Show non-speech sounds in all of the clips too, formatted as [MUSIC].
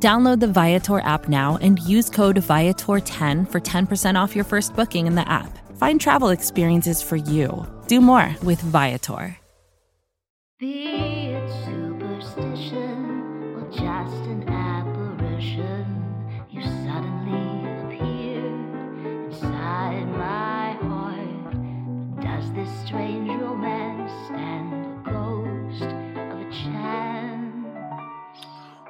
Download the Viator app now and use code Viator10 for 10% off your first booking in the app. Find travel experiences for you. Do more with Viator. Be it superstition or just an apparition, you suddenly appear inside my heart. Does this strange romance stand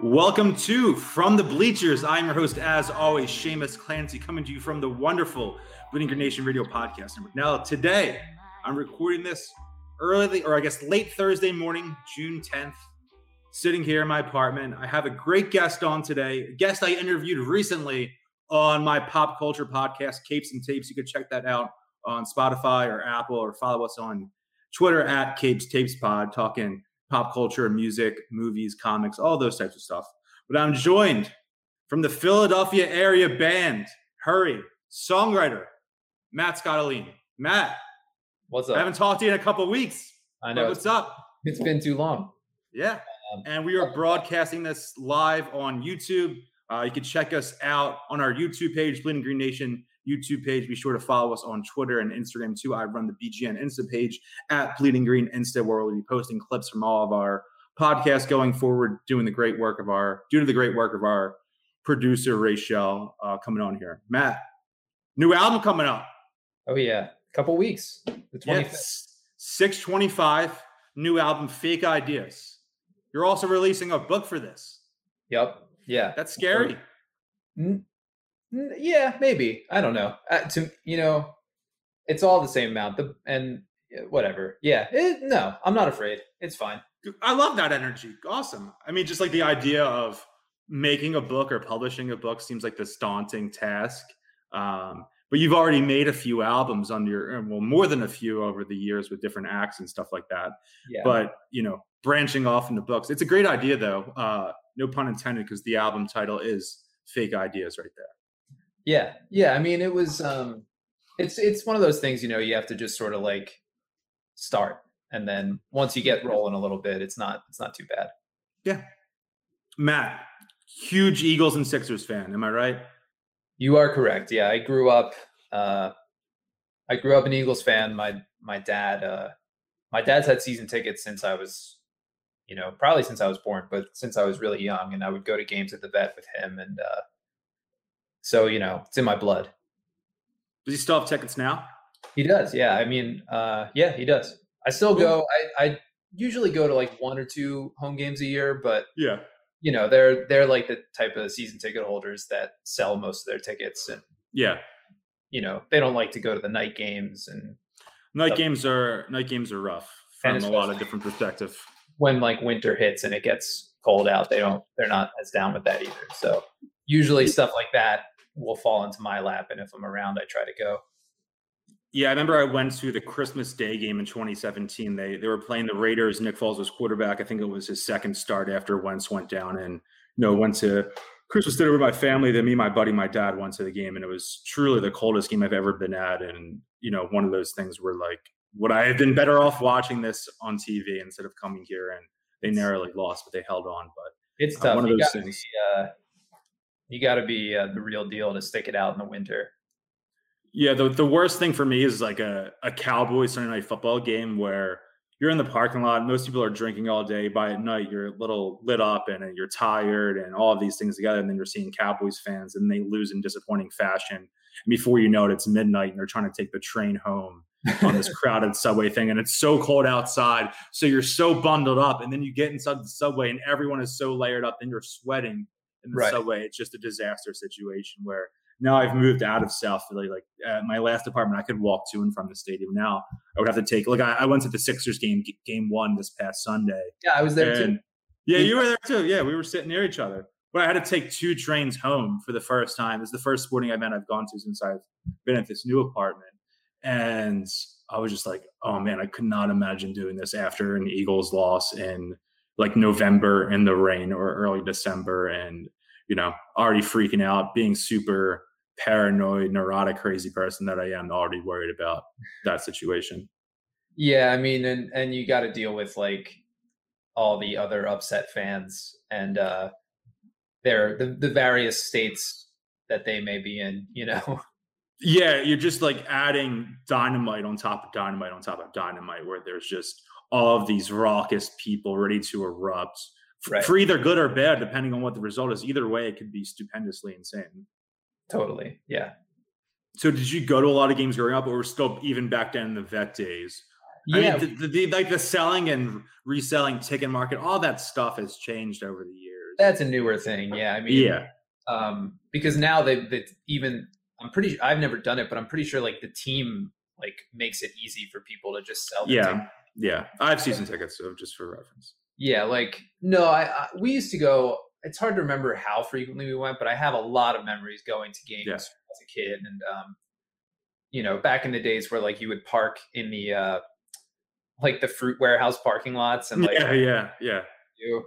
Welcome to From the Bleachers. I'm your host, as always, Seamus Clancy, coming to you from the wonderful Bleeding Nation Radio Podcast. Now, today, I'm recording this early, or I guess late Thursday morning, June 10th, sitting here in my apartment. I have a great guest on today, a guest I interviewed recently on my pop culture podcast, Capes and Tapes. You can check that out on Spotify or Apple, or follow us on Twitter at Capes Tapes Pod, talking pop culture, music, movies, comics, all those types of stuff. But I'm joined from the Philadelphia area band, Hurry, songwriter, Matt Scottoline. Matt, What's up? I haven't talked to you in a couple weeks. I know What's up? it's been too long. Yeah. Um, And we are broadcasting this live on YouTube. Uh, you can check us out on our YouTube page, Bleeding Green Nation YouTube page. Be sure to follow us on Twitter and Instagram too. I run the BGN Insta page at Bleeding Green Insta, where we'll be posting clips from all of our podcasts going forward, doing the great work of our, due to the great work of our producer Rachel uh, coming on here. Matt, new album coming up. Oh yeah, a couple weeks. The twenty fifth. Yes, 625, new album, Fake Ideas. You're also releasing a book for this. Yep. Yeah. That's scary. Yeah, maybe. I don't know. Uh, to you know, it's all the same amount. The and whatever. Yeah. It, no, I'm not afraid. It's fine. I love that energy. Awesome. I mean, just like the idea of making a book or publishing a book seems like this daunting task. Um, but you've already made a few albums on your, well, more than a few over the years with different acts and stuff like that. Yeah. But, you know, branching off into books, it's a great idea though. Uh, no pun intended, because the album title is Fake Ideas right there. Yeah. Yeah. I mean, it was. um It's it's one of those things. You know, you have to just sort of like start, and then once you get rolling a little bit, it's not it's not too bad. Yeah. Matt, huge Eagles and Sixers fan. Am I right? You are correct. Yeah, I grew up. Uh, I grew up an Eagles fan. My my dad. Uh, my dad's had season tickets since I was, you know, probably since I was born, but since I was really young, and I would go to games at the vet with him, and uh, so you know, it's in my blood. Does he still have tickets now? He does. Yeah. I mean, uh, yeah, he does. I still go. I, I usually go to like one or two home games a year, but Yeah. you know, they're they're like the type of season ticket holders that sell most of their tickets, and Yeah. you know, they don't like to go to the night games and Night Yep. games are night games are rough from a lot of different perspective. when like winter hits and it gets cold out, they don't they're not as down with that either. So usually stuff like that will fall into my lap, and if I'm around, I try to go. Yeah, I remember I went to the Christmas Day game in 2017. They they were playing the Raiders. Nick Foles was quarterback. I think it was his second start after Wentz went down, and you know went to Christmas dinner with my family. Then me, my buddy, my dad went to the game, and it was truly the coldest game I've ever been at. And you know, one of those things where like, would I have been better off watching this on TV instead of coming here? And they narrowly lost, but they held on. But It's Uh, tough. one of you those things. Be, uh, you got to be uh, the real deal to stick it out in the winter. Yeah, the, the worst thing for me is like a, a Cowboys Sunday night football game where you're in the parking lot. Most people are drinking all day. By at night, you're a little lit up and you're tired and all of these things together. And then you're seeing Cowboys fans and they lose in disappointing fashion. And before you know it, it's midnight and they're trying to take the train home on this [LAUGHS] crowded subway thing. And it's so cold outside. So you're so bundled up. And then you get inside the subway and everyone is so layered up and you're sweating in the Right. subway. It's just a disaster situation where now I've moved out of South Philly. Like at my last apartment, I could walk to and from the stadium. Now I would have to take. Like I, I went to the Sixers game, game one this past Sunday. Yeah, I was there too. Yeah, you were there too. Yeah, we were sitting near each other. but I had to take two trains home for the first time. It's the first sporting event I've gone to since I've been at this new apartment. And I was just like, oh man, I could not imagine doing this after an Eagles loss in like November in the rain or early December. And, you know, already freaking out, being super paranoid, neurotic, crazy person that I am, already worried about that situation. Yeah, I mean, and and you got to deal with like all the other upset fans and uh their the, the various states that they may be in, you know. [LAUGHS] Yeah, you're just like adding dynamite on top of dynamite on top of dynamite, where there's just all of these raucous people ready to erupt right. for either good or bad, depending on what the result is. Either way, it could be stupendously insane. Totally. Yeah. So, did you go to a lot of games growing up, or were still even back then in the vet days? Yeah, I mean, the, the, the, like the selling and reselling ticket market, all that stuff has changed over the years. That's a newer thing. Yeah, I mean, yeah, um, because now they, they even I'm pretty. Sure I've never done it, but I'm pretty sure like the team like makes it easy for people to just sell. Yeah, tickets. yeah. I have season tickets, so just for reference. Yeah, like no, I, I, we used to go. It's hard to remember how frequently we went, but I have a lot of memories going to games yeah. as a kid, and um, you know, back in the days where like you would park in the uh, like the fruit warehouse parking lots and like yeah yeah yeah you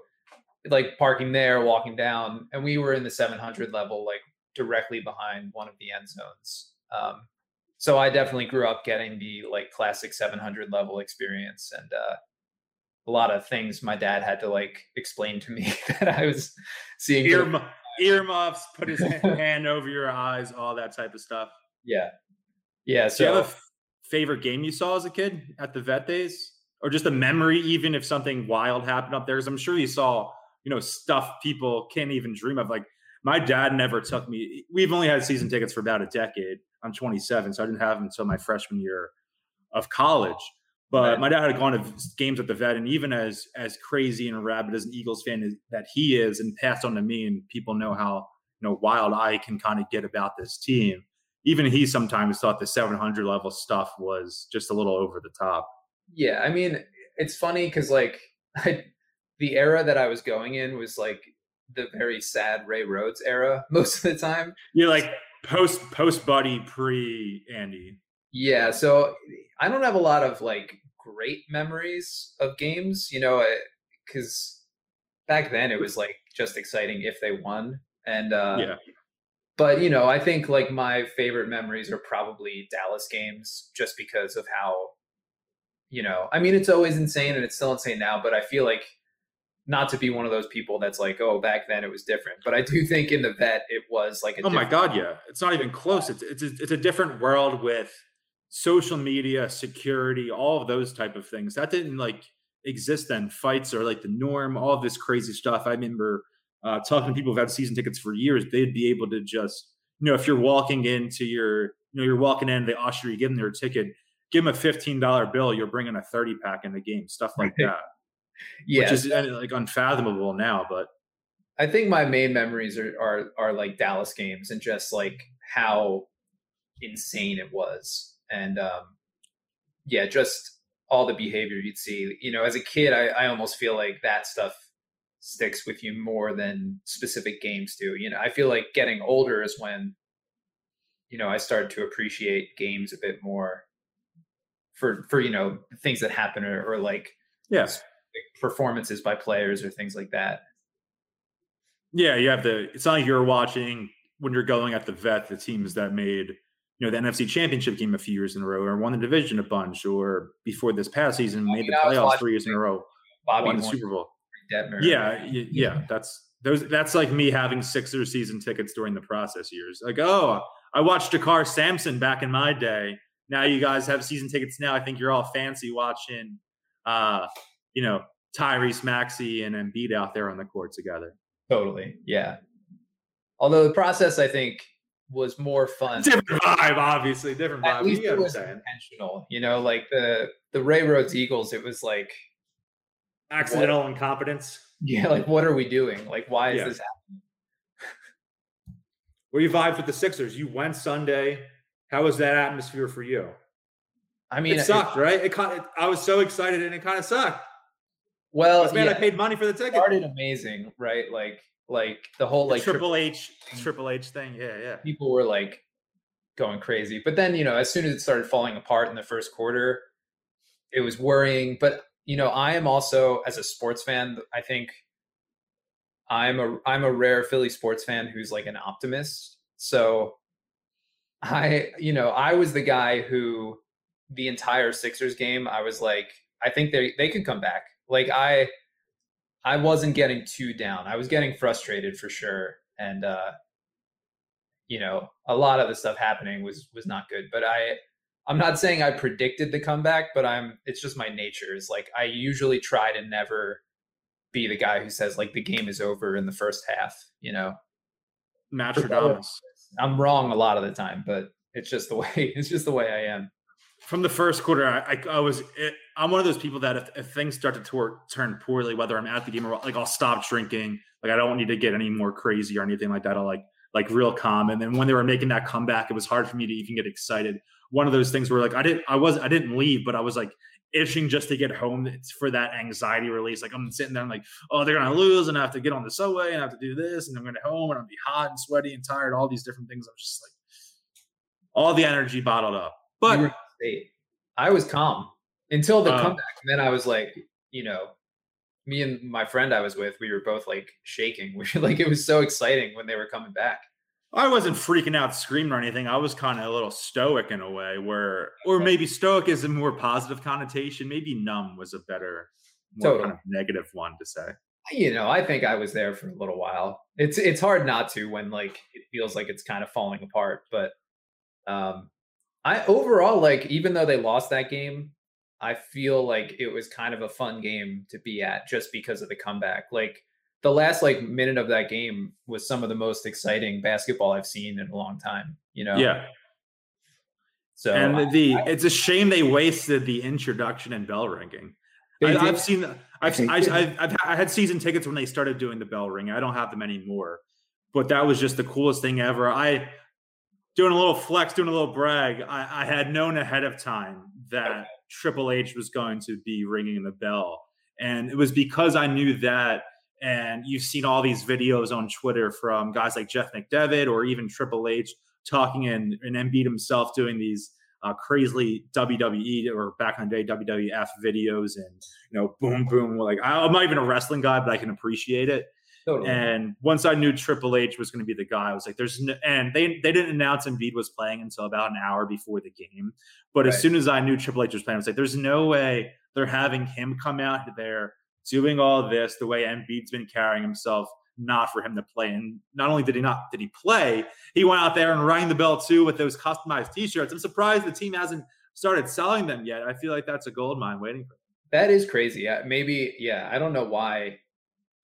like parking there walking down and we were in the 700 level like directly behind one of the end zones um, so i definitely grew up getting the like classic 700 level experience and uh, a lot of things my dad had to like explain to me [LAUGHS] that i was seeing Earm- earmuffs put his [LAUGHS] hand over your eyes all that type of stuff. Yeah. Yeah so Do you have a f- favorite game you saw as a kid at the vet days? Or just a memory even if something wild happened up there? Because i'm sure you saw you know stuff people can't even dream of. Like my dad never took me we've only had season tickets for about a decade. I'm 27 so i didn't have them until my freshman year of college but my dad had gone to games at the vet and even as as crazy and rabid as an eagles fan is, that he is and passed on to me and people know how you know wild i can kind of get about this team even he sometimes thought the 700 level stuff was just a little over the top. Yeah, I mean, it's funny because like [LAUGHS] I, the era that I was going in was like the very sad Ray Rhodes era [LAUGHS] most of the time. You're like post post Buddy pre Andy. Yeah, so I don't have a lot of like great memories of games, you know, because back then it was like just exciting if they won, and uh, yeah but you know, I think like my favorite memories are probably Dallas games, just because of how, you know, I mean, it's always insane and it's still insane now, but I feel like not to be one of those people that's like, oh, back then it was different. But I do think in the vet it was like, oh my god, yeah, it's not even close. It's it's a, it's a different world with social media, security, all of those type of things. That didn't like exist then. Fights are like the norm. All of this crazy stuff. I remember uh, talking to people who've had season tickets for years, they'd be able to just, you know, if you're walking into your, you know, you're walking in, they usher you, give them their ticket, give them a $15 bill, you're bringing a 30 pack in the game, stuff like that. yeah. Which is like unfathomable now, but. I think my main memories are, are, are like Dallas games and just like how insane it was. And, um, yeah, just all the behavior you'd see, you know, as a kid, I, I almost feel like that stuff sticks with you more than specific games do. You know, I feel like getting older is when, you know, I started to appreciate games a bit more for for you know things that happen or, or like yes performances by players or things like that. Yeah, you have the. It's not like you're watching when you're going at the vet the teams that made you know the NFC Championship game a few years in a row, or won the division a bunch, or before this past season made the playoffs three years in a row, Bobby won the Super Bowl. Detmer. Yeah, yeah, yeah, that's those. That's like me having Sixers season tickets during the process years. Like, oh, I watched JaKarr Sampson back in my day. Now you guys have season tickets. Now I think you're all fancy watching, uh, you know, Tyrese Maxey and Embiid out there on the court together. Totally, yeah. Although the process, I think, was more fun. Different vibe, obviously, different vibe. At least it was intentional. You know, like the the Ray Rhodes Eagles, it was like accidental what? incompetence. Yeah, like what are we doing? Like why is yeah. this happening? Where you vibe with the Sixers? You went Sunday. How was that atmosphere for you? I mean, it sucked, it, right? It, it, I was so excited, and it kind of sucked. Well, man, yeah, I paid money for the ticket. Started amazing, right? Like Like the whole The like Triple H, mm. Triple H thing. Yeah, yeah. people were like going crazy. But then, you know, as soon as it started falling apart in the first quarter, it was worrying. But, you know, I am also as a sports fan, I think I'm a I'm a rare Philly sports fan who's like an optimist. So I, you know, I was the guy who the entire Sixers game, I was like, I think they they could come back. Like I I wasn't getting too down. I was getting frustrated for sure. And uh you know, a lot of the stuff happening was was not good. But I I'm not saying I predicted the comeback, but I'm it's just my nature. Is like I usually try to never be the guy who says like the game is over in the first half, you know. Mastradamus. I'm wrong a lot of the time, but it's just the [LAUGHS] way it's just the way I am. From the first quarter, I, I, I was I'm one of those people that if, if things start to tor- turn poorly, whether I'm at the game or like I'll stop drinking. Like I don't need to get any more crazy or anything like that. I'll like like real calm. And then when they were making that comeback, it was hard for me to even get excited. One of those things where like I didn't I was I didn't leave, but I was like itching just to get home for that anxiety release. Like I'm sitting there, I'm like, oh, they're gonna lose, and I have to get on the subway and I have to do this, and I'm gonna home and I'll be hot and sweaty and tired, all these different things. I'm just like all the energy bottled up. But. I was calm until the Uh, comeback. And then I was like, you know, me and my friend I was with, we were both like shaking. [LAUGHS] We were like it was so exciting when they were coming back. I wasn't freaking out, screaming or anything. I was kind of a little stoic in a way, where, or maybe stoic is a more positive connotation. Maybe numb was a better, more Totally. kind of negative one to say. You know, I think I was there for a little while. It's it's hard not to when like it feels like it's kind of falling apart. But um I overall like even though they lost that game, I feel like it was kind of a fun game to be at just because of the comeback. Like the last like minute of that game was some of the most exciting basketball I've seen in a long time. You know, Yeah, So and I- the it's a shame they wasted the introduction and bell ringing. I, I've seen, I've, They I, did. I've, I've, I had season tickets when they started doing the bell ring. I don't have them anymore, but that was just the coolest thing ever. I doing a little flex, doing a little brag. I, I had known ahead of time that Triple H was going to be ringing the bell, and it was because I knew that. And you've seen all these videos on Twitter from guys like Jeff McDevitt or even Triple H talking and, and Embiid himself doing these uh, crazily WWE or back in the day WWF videos and you know boom boom like I'm not even a wrestling guy but I can appreciate it totally. and once I knew Triple H was going to be the guy I was like there's no, and they they didn't announce Embiid was playing until about an hour before the game but as soon as I knew Triple H was playing I was like there's no way they're having him come out there doing all this the way Embiid's been carrying himself not for him to play and not only did he not did he play he went out there and rang the bell too with those customized t-shirts i'm surprised the team hasn't started selling them yet i feel like that's a gold mine waiting for that is crazy. Yeah, maybe. Yeah, I don't know why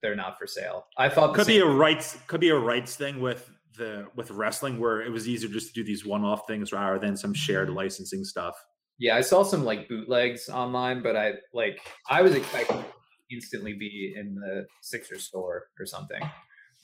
they're not for sale. I thought could be a rights could be a rights thing with the with wrestling where it was easier just to do these one-off things rather than some shared licensing stuff. Yeah, I saw some like bootlegs online, but I like I was expecting to instantly be in the Sixers store or something.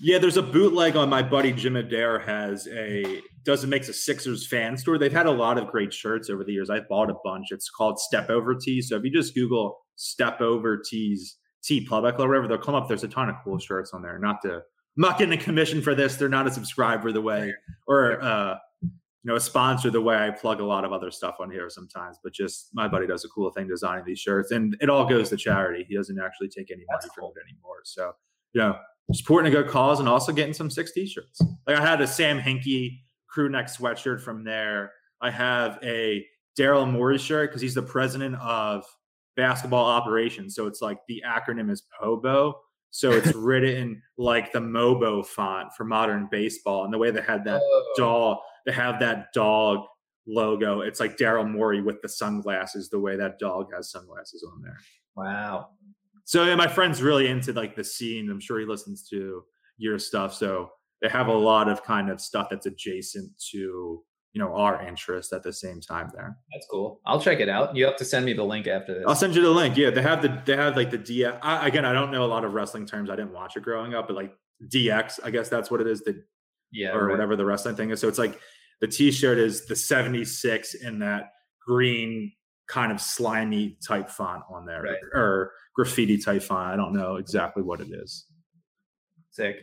yeah there's a bootleg on my buddy jim adair has a does it makes a sixers fan store. They've had a lot of great shirts over the years. I've bought a bunch. It's called step over tees. So if you just google step over tees TeePublic or whatever, they'll come up. There's a ton of cool shirts on there. Not to, I'm not getting a commission for this. They're not a subscriber the way, or uh, you know, a sponsor the way I plug a lot of other stuff on here sometimes. But just my buddy does a cool thing designing these shirts, and it all goes to charity. He doesn't actually take any money from it anymore. So you know, supporting a good cause and also getting some six t-shirts. Like I had a Sam Hinkie crew neck sweatshirt from there. I have a Daryl Morey shirt because he's the president of basketball operations. So it's like the acronym is POBO. So it's [LAUGHS] written like the Mobo font for modern baseball. And the way they had that Oh, dog, they have that dog logo. It's like Daryl Morey with the sunglasses, the way that dog has sunglasses on there. wow. So yeah, my friend's really into like the scene. I'm sure he listens to your stuff. So they have a lot of kind of stuff that's adjacent to you know our interest at the same time there. That's cool. I'll check it out. You have to send me the link after this. I'll send you the link. Yeah, they have the they have like the DX. I, again, I don't know a lot of wrestling terms. I didn't watch it growing up, but like DX, I guess that's what it is. The yeah, or right. whatever the wrestling thing is. So it's like the T-shirt is the 76 in that green kind of slimy type font on there, Right. or graffiti type font. I don't know exactly what it is. Sick.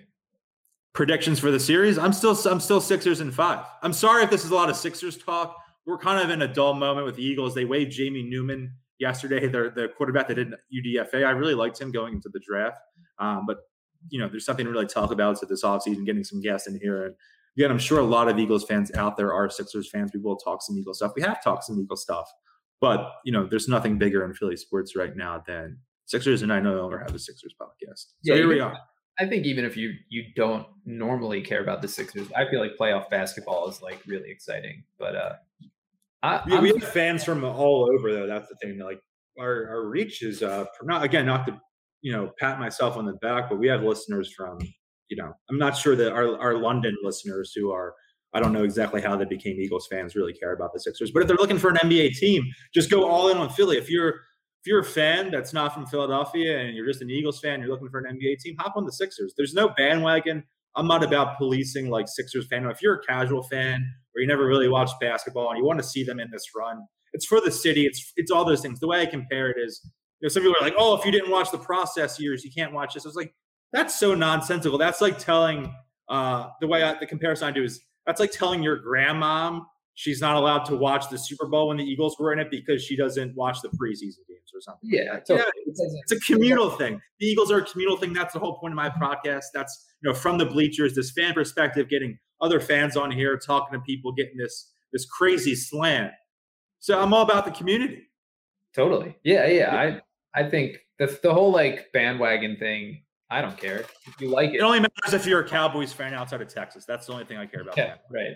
Predictions for the series. I'm still I'm still Sixers in five. I'm sorry if this is a lot of Sixers talk. We're kind of in a dull moment with the Eagles. They waived Jamie Newman yesterday, the the quarterback that did UDFA. I really liked him going into the draft, um, but you know, there's something to really talk about to this offseason, getting some guests in here. And again, I'm sure a lot of Eagles fans out there are Sixers fans. We will talk some Eagles stuff. We have talked some Eagles stuff, but you know, there's nothing bigger in Philly sports right now than Sixers, and I no longer have a Sixers podcast. So yeah, here we are. I think even if you you don't normally care about the Sixers, I feel like playoff basketball is like really exciting. But uh I, we, we have fans from all over though. That's the thing. Like our our reach is uh not again not to you know pat myself on the back, but we have listeners from you know I'm not sure that our our London listeners who are I don't know exactly how they became Eagles fans really care about the Sixers. But if they're looking for an NBA team, just go all in on Philly. If you're if you're a fan that's not from Philadelphia and you're just an Eagles fan, you're looking for an NBA team, hop on the Sixers. There's no bandwagon. I'm not about policing like Sixers fan. If you're a casual fan or you never really watched basketball and you want to see them in this run, it's for the city. It's it's all those things. The way I compare it is, you know, some people are like, "Oh, if you didn't watch the process years, you can't watch this." I was like, that's so nonsensical. That's like telling uh, the way I, the comparison I do is that's like telling your grandmom she's not allowed to watch the Super Bowl when the Eagles were in it because she doesn't watch the preseason games or something. Yeah, like totally. yeah it's, a communal thing. The Eagles are a communal thing. That's the whole point of my podcast. That's you know from the bleachers, this fan perspective, getting other fans on here, talking to people, getting this this crazy slant. So I'm all about the community. Totally. Yeah, yeah. yeah. I I think the the whole like bandwagon thing. I don't care if you like it. It only matters if you're a Cowboys fan outside of Texas. That's the only thing I care about. Yeah, right.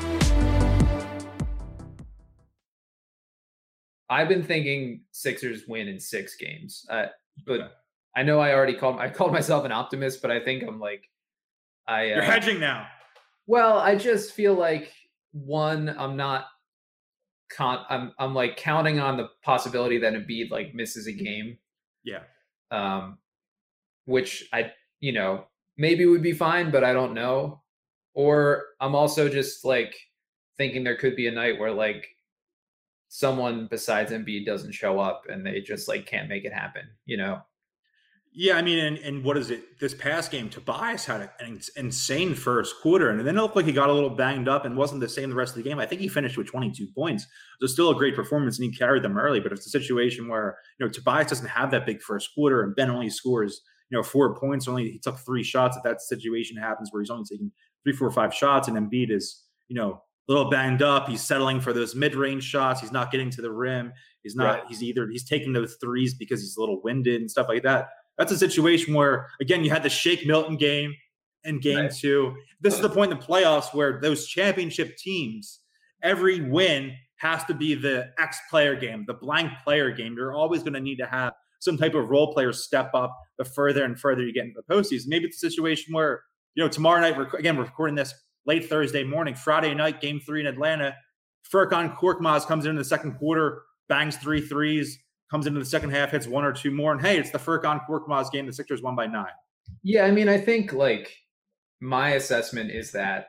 I've been thinking Sixers win in six games, uh, but I know I already called I called myself an optimist, but I think I'm like I uh, you're hedging now. Well, I just feel like one, I'm not con- I'm I'm like counting on the possibility that Embiid like misses a game yeah. Um, which I, you know, maybe would be fine, but I don't know. Or I'm also just like thinking there could be a night where like someone besides Embiid doesn't show up and they just like can't make it happen, you know? Yeah, I mean, and, and what is it? This past game, Tobias had an insane first quarter, and then it looked like he got a little banged up and wasn't the same the rest of the game. I think he finished with 22 points. So still a great performance, and he carried them early. But it's a situation where you know Tobias doesn't have that big first quarter, and Ben only scores you know four points. Only he took three shots. If that situation happens where he's only taking three, four, five shots, and Embiid is you know little banged up, he's settling for those mid-range shots. He's not getting to the rim. He's not. Right. He's either he's taking those threes because he's a little winded and stuff like that that's a situation where, again, you had the Shake Milton game in game right. two. This is the [CLEARS THROAT] point in the playoffs where those championship teams, every win has to be the X player game, the blank player game. You're always going to need to have some type of role player step up the further and further you get into the postseason. Maybe it's a situation where, you know, tomorrow night, again, we're recording this late Thursday morning, Friday night, game three in Atlanta. Furkan Korkmaz comes in, the second quarter, bangs three threes, comes into the second half, hits one or two more, and hey, it's the Furkan Korkmaz game. The Sixers won by nine. Yeah, I mean, I think like my assessment is that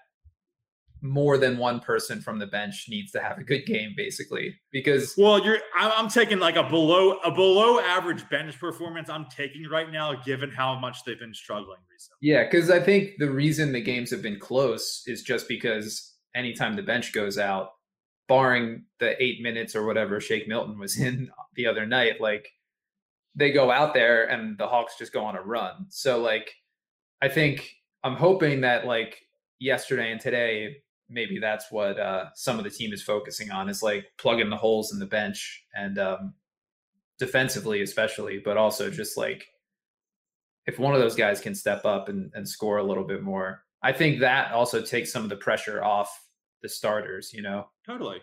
more than one person from the bench needs to have a good game, basically. Because well, you're I'm taking like a below a below average bench performance. I'm taking right now, given how much they've been struggling recently. Yeah, because I think the reason the games have been close is just because anytime the bench goes out, barring the eight minutes or whatever Shake Milton was [LAUGHS] in the other night, like they go out there and the Hawks just go on a run. So like I think I'm hoping that like yesterday and today, maybe that's what uh, some of the team is focusing on is like plugging the holes in the bench and um, defensively, especially, but also just like if one of those guys can step up and, and score a little bit more, I think that also takes some of the pressure off the starters, you know? Totally.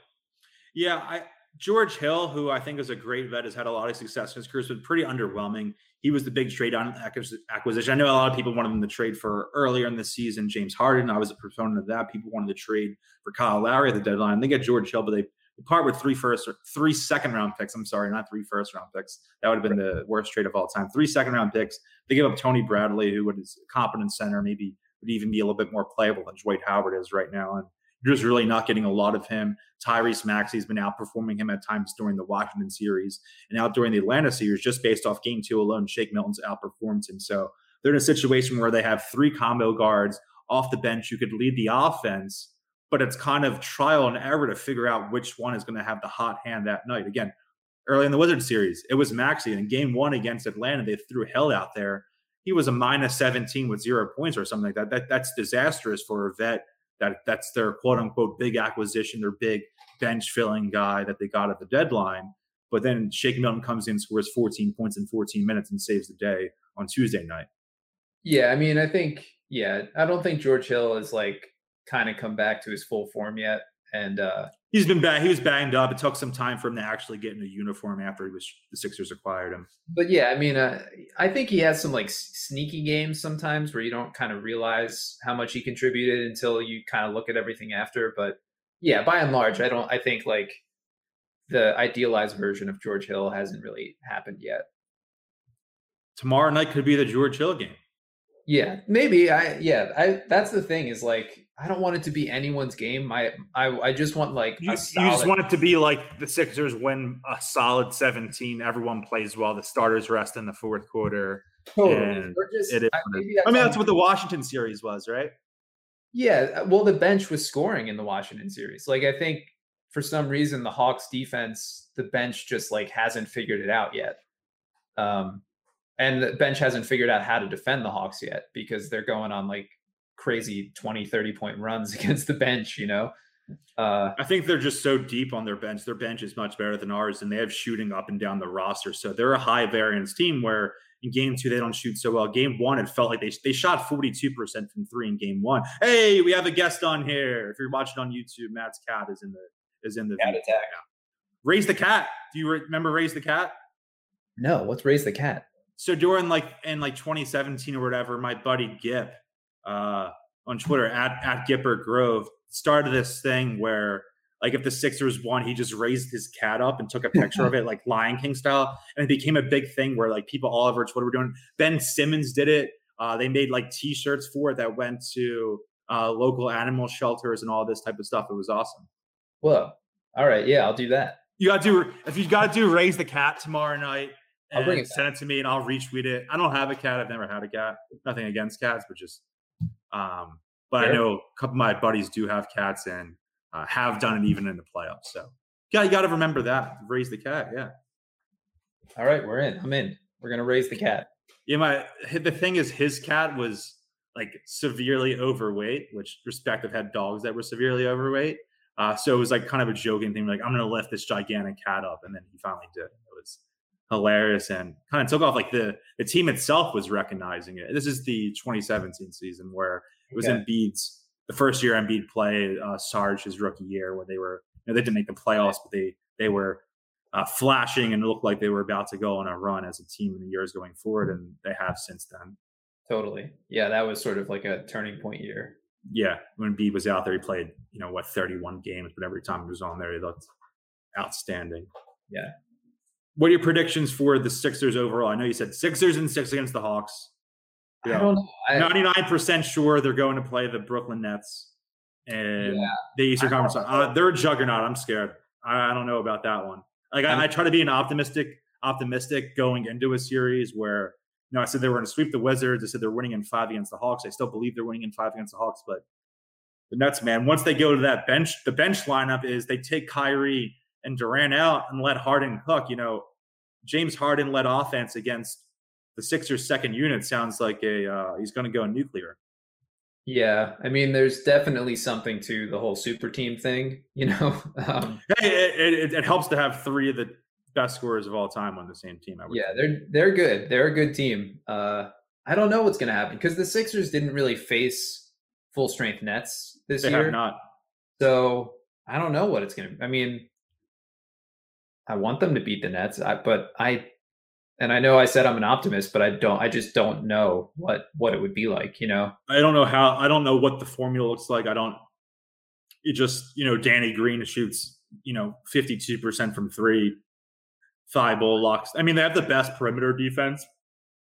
Yeah, I George Hill, who I think is a great vet, has had a lot of success in his career, has been pretty underwhelming. He was the big trade on acquisition. I know a lot of people wanted him to trade for earlier in the season James Harden. I was a proponent of that. People wanted to trade for Kyle Lowry at the deadline. They get George Hill, but they part with three first or three second round picks. I'm sorry, not three first round picks. That would have been the worst trade of all time. Three second round picks. They give up Tony Bradley, who is a competent center, maybe would even be a little bit more playable than Dwight Howard is right now. And just really not getting a lot of him. Tyrese Maxey's been outperforming him at times during the Washington series and out during the Atlanta series, just based off game two alone. Shake Milton's outperformed him. So they're in a situation where they have three combo guards off the bench who could lead the offense, but it's kind of trial and error to figure out which one is going to have the hot hand that night. Again, early in the Wizards series, it was Maxey. In game one against Atlanta, they threw Hill out there. He was a minus 17 with zero points or something like that. that that's disastrous for a vet that that's their quote unquote big acquisition, their big bench filling guy that they got at the deadline. But then Shake Milton comes in, scores 14 points in 14 minutes, and saves the day on Tuesday night. Yeah, I mean, I think, yeah, I don't think George Hill is like kind of come back to his full form yet and uh, he's been bad. He was banged up. It took some time for him to actually get in a uniform after he was the Sixers acquired him. But yeah, I mean, uh, I think he has some like sneaky games sometimes where you don't kind of realize how much he contributed until you kind of look at everything after. But yeah, by and large, I don't. I think like the idealized version of George Hill hasn't really happened yet. Tomorrow night could be the George Hill game. Yeah, maybe. I yeah. I that's the thing is like I don't want it to be anyone's game. I I, I just want like you, solid... you, just want it to be like the Sixers win a solid 17. Everyone plays well. The starters rest in the fourth quarter. Totally. Just, it is, I, I mean, that's what the Washington series was, right? Yeah. Uh, well, the bench was scoring in the Washington series. Like I think for some reason the Hawks defense, the bench just like hasn't figured it out yet. Um, and the bench hasn't figured out how to defend the Hawks yet because they're going on like crazy 20, 30 point runs [LAUGHS] against the bench, you know? Uh, I think they're just so deep on their bench. Their bench is much better than ours, and they have shooting up and down the roster. So they're a high variance team where in game two, they don't shoot so well. Game one, it felt like they, they shot 42% from three in game one. Hey, we have a guest on here. If you're watching on YouTube, Matt's cat is in the is in the cat attack. Raise the cat. Do you remember Raise the Cat? No, what's Raise the Cat? So during like in like 2017 or whatever, my buddy Gip uh, on Twitter at at Gipper Grove started this thing where like if the Sixers won, he just raised his cat up and took a picture of it, like [LAUGHS] Lion King style, and it became a big thing where like people all over Twitter were doing. Ben Simmons did it. Uh, they made like T-shirts for it that went to uh, local animal shelters and all this type of stuff. It was awesome. Well, all right, yeah, I'll do that. You got to do if you got to do raise the cat tomorrow night. I'll bring it send it to me and I'll retweet it. I don't have a cat. I've never had a cat. Nothing against cats, but just um. But I know a couple of my buddies do have cats and uh, have done it even in the playoffs. So yeah, you got to remember that. Raise the cat. Yeah. All right, we're in. I'm in. We're gonna raise the cat. Yeah, my the thing is, his cat was like severely overweight, which respective had dogs that were severely overweight. Uh, so it was like kind of a joking thing, like I'm gonna lift this gigantic cat up, and then he finally did. It was hilarious and kind of took off. Like the the team itself was recognizing it. This is the 2017 season where it was Okay. Embiid's the first year Embiid played uh, Sarge his rookie year, where they were you know, they didn't make the playoffs, but they they were uh, flashing and it looked like they were about to go on a run as a team in the years going forward, and they have since then. Totally. Yeah, that was sort of like a turning point year. Yeah, when Embiid was out there, he played you know what 31 games, but every time he was on there, he looked outstanding. Yeah. What are your predictions for the Sixers overall? I know you said Sixers and six against the Hawks. I don't know. I, 99% sure they're going to play the Brooklyn Nets and Yeah. the Eastern Conference. Uh, they're a juggernaut. I'm scared. I, I don't know about that one. Like I, I try to be an optimistic, optimistic going into a series where you know I said they were going to sweep the Wizards. I said they're winning in five against the Hawks. I still believe they're winning in five against the Hawks, but the Nets, man, once they go to that bench, the bench lineup is they take Kyrie and Durant out and let Harden cook. You know, James Harden led offense against the Sixers' second unit. Sounds like a uh, he's going to go nuclear. yeah, I mean, there's definitely something to the whole super team thing. You know. [LAUGHS] Um, Hey, it, it, it helps to have three of the best scorers of all time on the same team. I would yeah, they're they're good. They're a good team. Uh, I don't know what's gonna happen because the Sixers didn't really face full strength Nets this they year. have not. So I don't know what it's gonna. I mean, I want them to beat the Nets, I, but I, and I know I said I'm an optimist, but I don't. I just don't know what what it would be like. You know? I don't know how. I don't know what the formula looks like. I don't. It just you know Danny Green shoots you know fifty two percent from three. Thybulle locks. I mean they have the best perimeter defense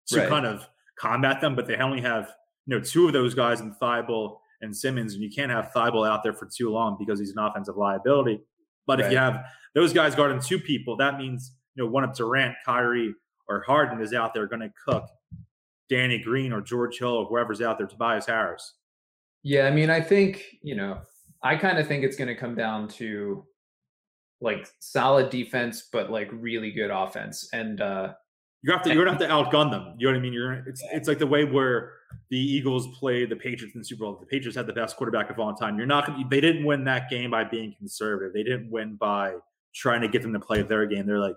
to Right. kind of combat them, but they only have you know two of those guys in Thybulle and Simmons, and you can't have Thybulle out there for too long because he's an offensive liability. But if you have those guys guarding two people, that means you know one of Durant, Kyrie, or Harden is out there going to cook Danny Green or George Hill or whoever's out there, Tobias Harris. Yeah. I mean, I think you know. I kind of think it's going to come down to like solid defense, but like really good offense. And uh You have to you're gonna have to [LAUGHS] outgun them. You know what I mean? You're gonna, it's it's like the way where the Eagles played the Patriots in the Super Bowl. The Patriots had the best quarterback of all time. You're not gonna they didn't win that game by being conservative. They didn't win by trying to get them to play their game. They're like,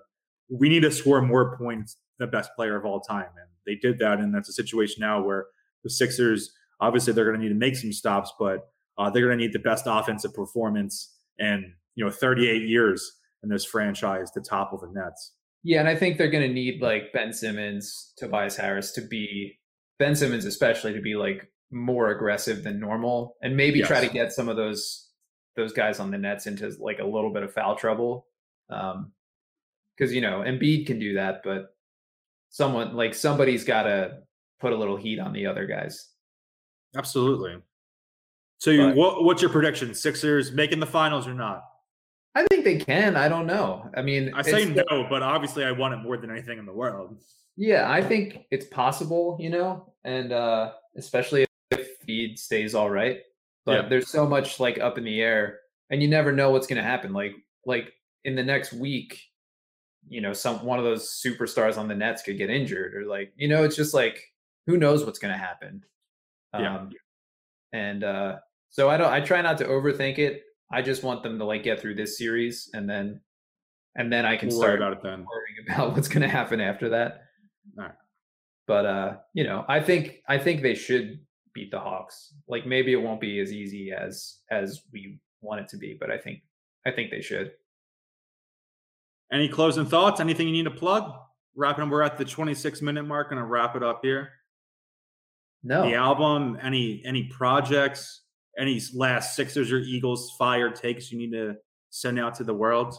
we need to score more points the best player of all time. And they did that. And that's a situation now where the Sixers, obviously they're gonna need to make some stops, but uh, they're gonna need the best offensive performance and you know 38 years in this franchise to topple the Nets. Yeah, and I think they're going to need like Ben Simmons, Tobias Harris to be Ben Simmons, especially to be like more aggressive than normal, and maybe try to get some of those those guys on the Nets into like a little bit of foul trouble. Um, because you know Embiid can do that, but someone like somebody's got to put a little heat on the other guys. Absolutely. So, you, But- what, what's your prediction? Sixers making the finals or not? I think they can. I don't know. I mean, I say no, but obviously I want it more than anything in the world. Yeah, I think it's possible, you know, and uh especially if feed stays all right. But Yeah. there's so much like up in the air and you never know what's gonna happen. Like like in the next week, you know, some one of those superstars on the Nets could get injured or like, you know, it's just like who knows what's gonna happen. Yeah. Um and uh so I don't I try not to overthink it. I just want them to like get through this series and then and then I can We'll start about it then. worrying [LAUGHS] about what's going to happen after that. Alright. But uh, you know, I think I think they should beat the Hawks. Like maybe it won't be as easy as as we want it to be, but I think I think they should. Any closing thoughts? Anything you need to plug? Wrapping. We're at the 26 minute mark. Gonna wrap it up here. No. The album. Any any projects? Any last Sixers or Eagles fire takes you need to send out to the world?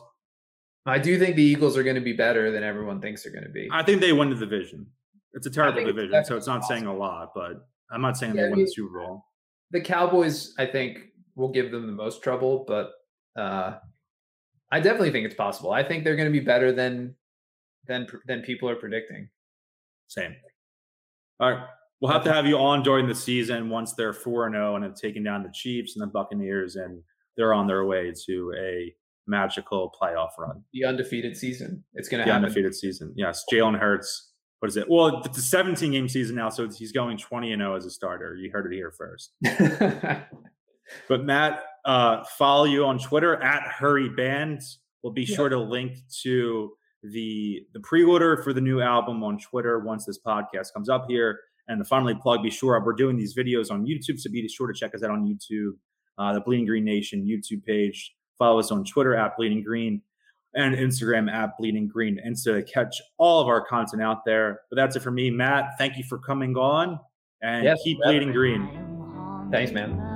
I do think the Eagles are going to be better than everyone thinks they're going to be. I think they win the division. It's a terrible it's division, so it's not definitely saying a lot, but I'm not saying Yeah, they win the Super Bowl. the Cowboys, I think, will give them the most trouble, but uh I definitely think it's possible. I think they're going to be better than than than people are predicting. Same. All right. We'll have to have you on during the season once they're 4 0 and have taken down the Chiefs and the Buccaneers, and they're on their way to a magical playoff run. The undefeated season. It's going to The undefeated season. Yes. Jalen Hurts. What is it? Well, it's a 17 game season now, so he's going 20 and 0 as a starter. You heard it here first. [LAUGHS] But Matt, uh, follow you on Twitter at Hurry Bands. We'll be Yeah. sure to link to the the pre-order for the new album on Twitter once this podcast comes up here. And to finally plug, be sure we're doing these videos on YouTube, so be sure to check us out on YouTube, uh, the Bleeding Green Nation YouTube page. Follow us on Twitter at Bleeding Green and Instagram at Bleeding Green, and so to catch all of our content out there. But that's it for me, Matt. Thank you for coming on, and Yes, keep definitely. bleeding green. Thanks, man.